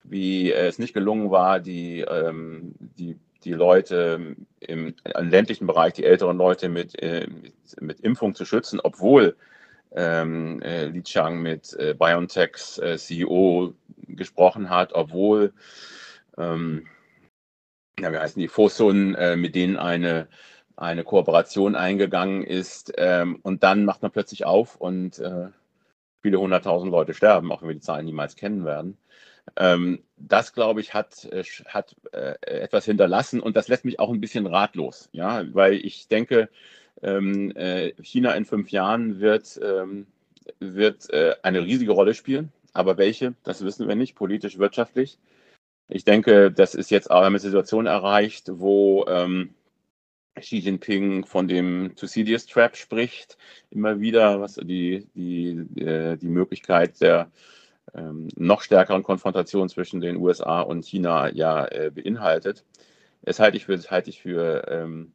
wie es nicht gelungen war, die, ähm, die, die Leute im, im, ländlichen Bereich, die älteren Leute mit, äh, mit, mit, Impfung zu schützen, obwohl ähm, äh, Li Chang mit äh, BioNTechs äh, CEO gesprochen hat, obwohl, ähm, ja, wie heißen die, Fosun, äh, mit denen eine eine Kooperation eingegangen ist ähm, und dann macht man plötzlich auf und äh, viele hunderttausend Leute sterben, auch wenn wir die Zahlen niemals kennen werden. Ähm, das, glaube ich, hat, äh, hat äh, etwas hinterlassen und das lässt mich auch ein bisschen ratlos, ja, weil ich denke, ähm, äh, China in fünf Jahren wird, ähm, wird äh, eine riesige Rolle spielen, aber welche, das wissen wir nicht, politisch, wirtschaftlich. Ich denke, das ist jetzt auch eine Situation erreicht, wo ähm, Xi Jinping von dem Thucydides Trap spricht, immer wieder, was die, die, äh, die Möglichkeit der ähm, noch stärkeren Konfrontation zwischen den USA und China ja äh, beinhaltet. Das halte ich für, halte ich für, ähm,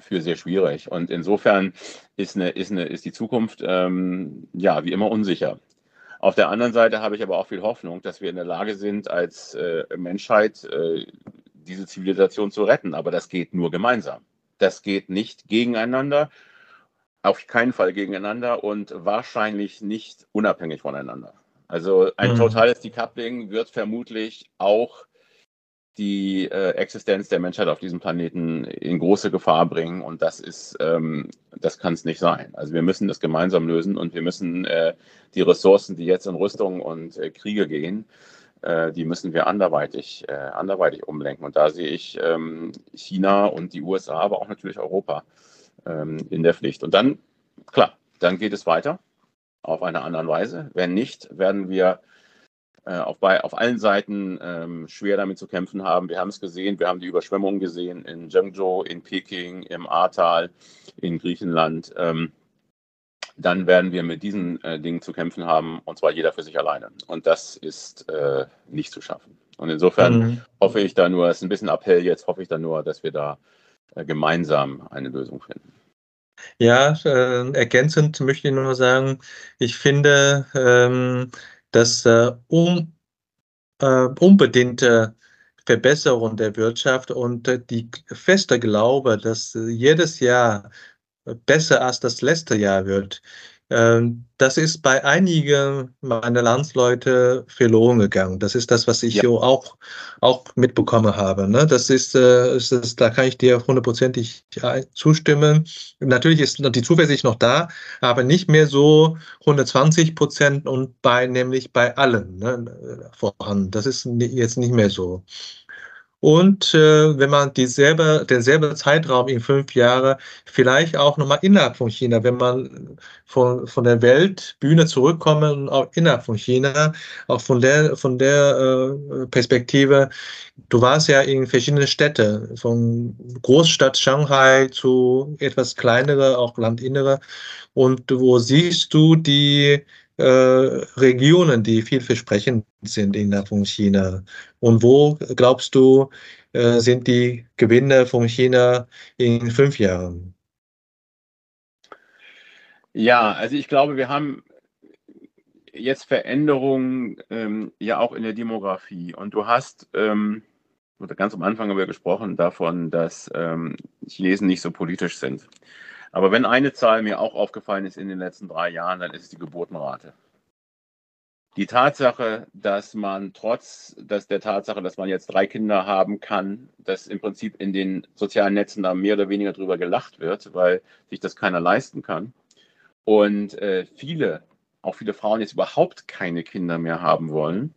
für sehr schwierig. Und insofern ist, eine, ist, eine, ist die Zukunft ähm, ja wie immer unsicher. Auf der anderen Seite habe ich aber auch viel Hoffnung, dass wir in der Lage sind, als äh, Menschheit äh, diese Zivilisation zu retten. Aber das geht nur gemeinsam. Das geht nicht gegeneinander, auf keinen Fall gegeneinander und wahrscheinlich nicht unabhängig voneinander. Also ein mhm. totales Decoupling wird vermutlich auch die äh, Existenz der Menschheit auf diesem Planeten in große Gefahr bringen und das ist, ähm, das kann es nicht sein. Also wir müssen das gemeinsam lösen und wir müssen äh, die Ressourcen, die jetzt in Rüstung und äh, Kriege gehen, die müssen wir anderweitig, äh, anderweitig umlenken. Und da sehe ich ähm, China und die USA, aber auch natürlich Europa ähm, in der Pflicht. Und dann, klar, dann geht es weiter auf eine andere Weise. Wenn nicht, werden wir äh, auf, bei, auf allen Seiten ähm, schwer damit zu kämpfen haben. Wir haben es gesehen, wir haben die Überschwemmungen gesehen in Zhengzhou, in Peking, im Ahrtal, in Griechenland. Ähm, dann werden wir mit diesen äh, Dingen zu kämpfen haben, und zwar jeder für sich alleine. Und das ist äh, nicht zu schaffen. Und insofern mhm. hoffe ich da nur, es ist ein bisschen Appell jetzt, hoffe ich da nur, dass wir da äh, gemeinsam eine Lösung finden. Ja, äh, ergänzend möchte ich nur sagen, ich finde, ähm, dass äh, um, äh, unbedingte Verbesserung der Wirtschaft und die feste Glaube, dass jedes Jahr besser als das letzte Jahr wird. Ähm, das ist bei einigen meiner Landsleute verloren gegangen. Das ist das, was ich ja. auch, auch mitbekommen habe. Ne? Das ist, äh, ist das, da kann ich dir hundertprozentig zustimmen. Natürlich ist die Zuversicht noch da, aber nicht mehr so 120 Prozent und bei, nämlich bei allen ne, vorhanden. Das ist jetzt nicht mehr so. Und äh, wenn man dieselbe, denselben Zeitraum in fünf Jahren vielleicht auch nochmal innerhalb von China, wenn man von, von der Weltbühne zurückkommt und auch innerhalb von China, auch von der, von der äh, Perspektive, du warst ja in verschiedenen Städten, von Großstadt Shanghai zu etwas kleinere, auch Landinnere. Und wo siehst du die äh, Regionen, die vielversprechend sind innerhalb von China? Und wo glaubst du, äh, sind die Gewinne von China in fünf Jahren? Ja, also ich glaube, wir haben jetzt Veränderungen ähm, ja auch in der Demografie. Und du hast, ähm, ganz am Anfang haben wir gesprochen davon, dass ähm, Chinesen nicht so politisch sind. Aber wenn eine Zahl mir auch aufgefallen ist in den letzten drei Jahren, dann ist es die Geburtenrate. Die Tatsache, dass man trotz dass der Tatsache, dass man jetzt drei Kinder haben kann, dass im Prinzip in den sozialen Netzen da mehr oder weniger drüber gelacht wird, weil sich das keiner leisten kann. Und äh, viele, auch viele Frauen jetzt überhaupt keine Kinder mehr haben wollen,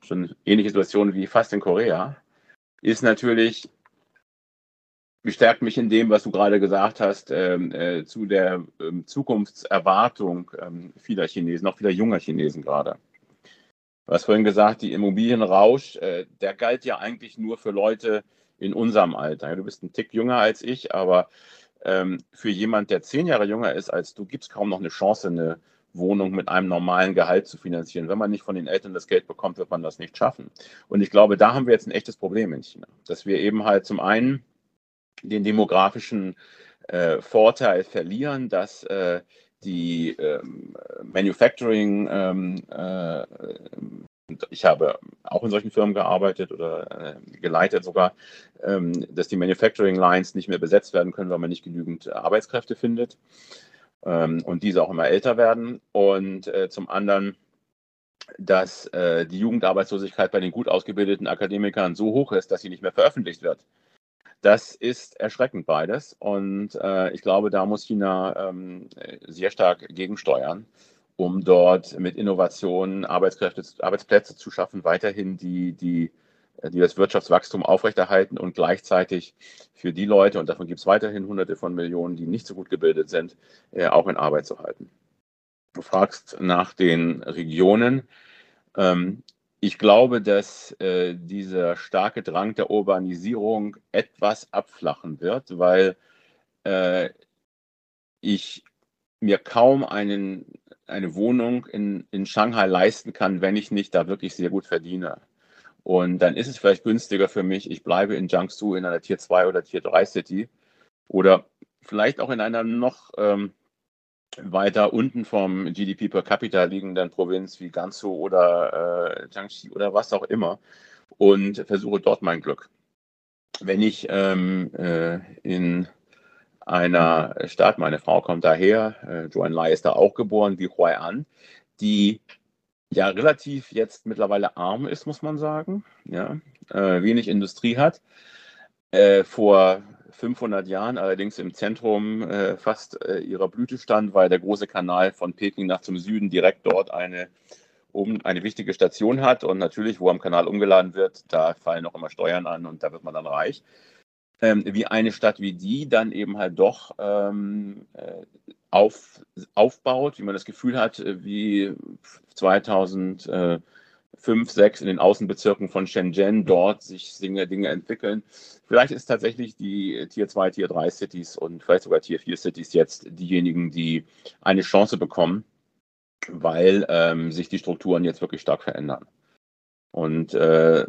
schon ähnliche Situationen wie fast in Korea, ist natürlich bestärkt mich in dem, was du gerade gesagt hast, ähm, äh, zu der ähm, Zukunftserwartung ähm, vieler Chinesen, auch vieler junger Chinesen gerade. Du hast vorhin gesagt, die Immobilienrausch, äh, der galt ja eigentlich nur für Leute in unserem Alter. Du bist ein Tick jünger als ich, aber ähm, für jemand, der zehn Jahre jünger ist als du, gibt es kaum noch eine Chance, eine Wohnung mit einem normalen Gehalt zu finanzieren. Wenn man nicht von den Eltern das Geld bekommt, wird man das nicht schaffen. Und ich glaube, da haben wir jetzt ein echtes Problem in China, dass wir eben halt zum einen den demografischen äh, Vorteil verlieren, dass äh, die ähm, Manufacturing, ähm, äh, ich habe auch in solchen Firmen gearbeitet oder äh, geleitet sogar, ähm, dass die Manufacturing Lines nicht mehr besetzt werden können, weil man nicht genügend Arbeitskräfte findet ähm, und diese auch immer älter werden. Und äh, zum anderen, dass äh, die Jugendarbeitslosigkeit bei den gut ausgebildeten Akademikern so hoch ist, dass sie nicht mehr veröffentlicht wird. Das ist erschreckend beides. Und äh, ich glaube, da muss China ähm, sehr stark gegensteuern. um dort mit Innovationen Arbeitskräfte, Arbeitsplätze zu schaffen, weiterhin die, die, die das Wirtschaftswachstum aufrechterhalten und gleichzeitig für die Leute, und davon gibt es weiterhin hunderte von Millionen, die nicht so gut gebildet sind, äh, auch in Arbeit zu halten. Du fragst nach den Regionen. Ähm, ich glaube, dass äh, dieser starke Drang der Urbanisierung etwas abflachen wird, weil äh, ich mir kaum einen, eine Wohnung in, in Shanghai leisten kann, wenn ich nicht da wirklich sehr gut verdiene. Und dann ist es vielleicht günstiger für mich, ich bleibe in Jiangsu in einer Tier 2 oder Tier 3 City oder vielleicht auch in einer noch ähm, weiter unten vom GDP per capita liegenden Provinz wie Gansu oder äh, Jiangxi oder was auch immer und versuche dort mein Glück. Wenn ich ähm, äh, in einer Stadt, meine Frau kommt daher, äh, Joanne Lai ist da auch geboren, wie Huai die ja relativ jetzt mittlerweile arm ist, muss man sagen, ja, äh, wenig Industrie hat, äh, vor 500 Jahren allerdings im Zentrum äh, fast äh, ihrer Blüte stand, weil der große Kanal von Peking nach zum Süden direkt dort eine, um, eine wichtige Station hat. Und natürlich, wo am Kanal umgeladen wird, da fallen noch immer Steuern an und da wird man dann reich. Ähm, wie eine Stadt wie die dann eben halt doch ähm, äh, auf, aufbaut, wie man das Gefühl hat, äh, wie 2000. 5, 6 in den Außenbezirken von Shenzhen dort sich Dinge, Dinge entwickeln. Vielleicht ist tatsächlich die Tier 2, Tier 3 Cities und vielleicht sogar Tier 4 Cities jetzt diejenigen, die eine Chance bekommen, weil ähm, sich die Strukturen jetzt wirklich stark verändern. Und äh,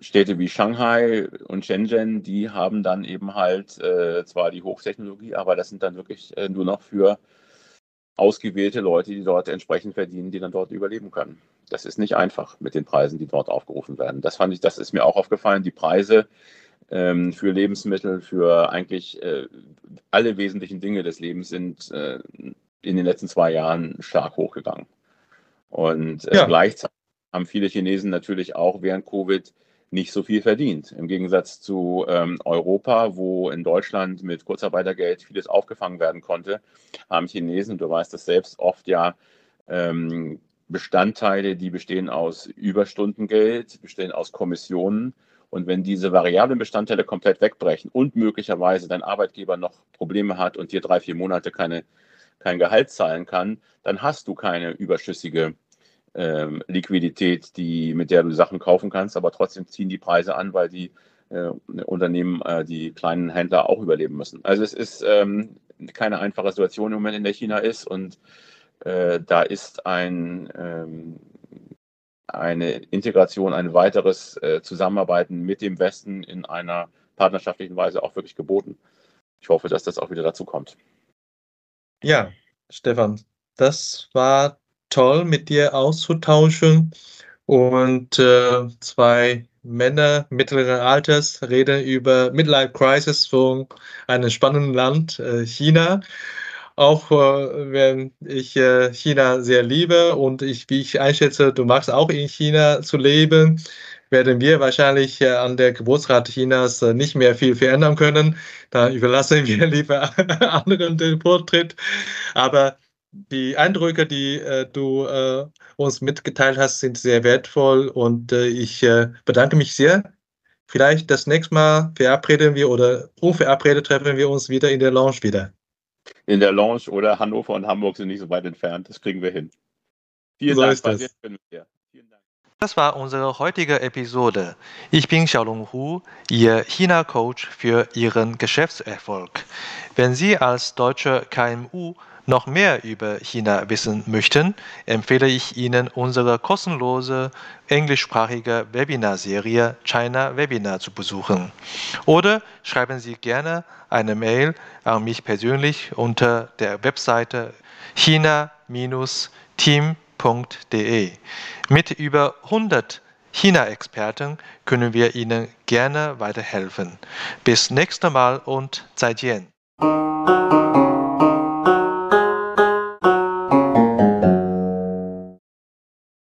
Städte wie Shanghai und Shenzhen, die haben dann eben halt äh, zwar die Hochtechnologie, aber das sind dann wirklich äh, nur noch für ausgewählte Leute, die dort entsprechend verdienen, die dann dort überleben können. Das ist nicht einfach mit den Preisen, die dort aufgerufen werden. Das fand ich, das ist mir auch aufgefallen. Die Preise ähm, für Lebensmittel, für eigentlich äh, alle wesentlichen Dinge des Lebens sind äh, in den letzten zwei Jahren stark hochgegangen. Und äh, ja. gleichzeitig haben viele Chinesen natürlich auch während Covid nicht so viel verdient. Im Gegensatz zu ähm, Europa, wo in Deutschland mit Kurzarbeitergeld vieles aufgefangen werden konnte, haben Chinesen, du weißt das selbst, oft ja ähm, Bestandteile, die bestehen aus Überstundengeld, bestehen aus Kommissionen. Und wenn diese variablen Bestandteile komplett wegbrechen und möglicherweise dein Arbeitgeber noch Probleme hat und dir drei, vier Monate keine, kein Gehalt zahlen kann, dann hast du keine überschüssige ähm, Liquidität, die, mit der du Sachen kaufen kannst, aber trotzdem ziehen die Preise an, weil die äh, Unternehmen, äh, die kleinen Händler auch überleben müssen. Also es ist ähm, keine einfache Situation im Moment, in der China ist und äh, da ist ein, ähm, eine Integration, ein weiteres äh, Zusammenarbeiten mit dem Westen in einer partnerschaftlichen Weise auch wirklich geboten. Ich hoffe, dass das auch wieder dazu kommt. Ja, Stefan, das war toll, mit dir auszutauschen. Und äh, zwei Männer mittleren Alters reden über Midlife Crisis von einem spannenden Land, äh, China auch äh, wenn ich äh, China sehr liebe und ich, wie ich einschätze, du magst auch in China zu leben, werden wir wahrscheinlich äh, an der Geburtsrate Chinas äh, nicht mehr viel verändern können. Da überlassen wir <laughs> lieber anderen den Vortritt. Aber die Eindrücke, die äh, du äh, uns mitgeteilt hast, sind sehr wertvoll und ich bedanke mich sehr vielleicht das nächste Mal verabreden wir oder unverabredet treffen wir uns wieder in der Lounge wieder in der Lounge oder Hannover und Hamburg sind nicht so weit entfernt. Das kriegen wir hin. Vielen so Dank. Ist das. Das war unsere heutige Episode. Ich bin Xiaolong Hu, Ihr China-Coach für Ihren Geschäftserfolg. Wenn Sie als deutsche KMU noch mehr über China wissen möchten, empfehle ich Ihnen unsere kostenlose englischsprachige Webinarserie China Webinar zu besuchen. Oder schreiben Sie gerne eine Mail an mich persönlich unter der Webseite china-team.de. Mit über 100 China-Experten können wir Ihnen gerne weiterhelfen. Bis nächstes Mal und 再见.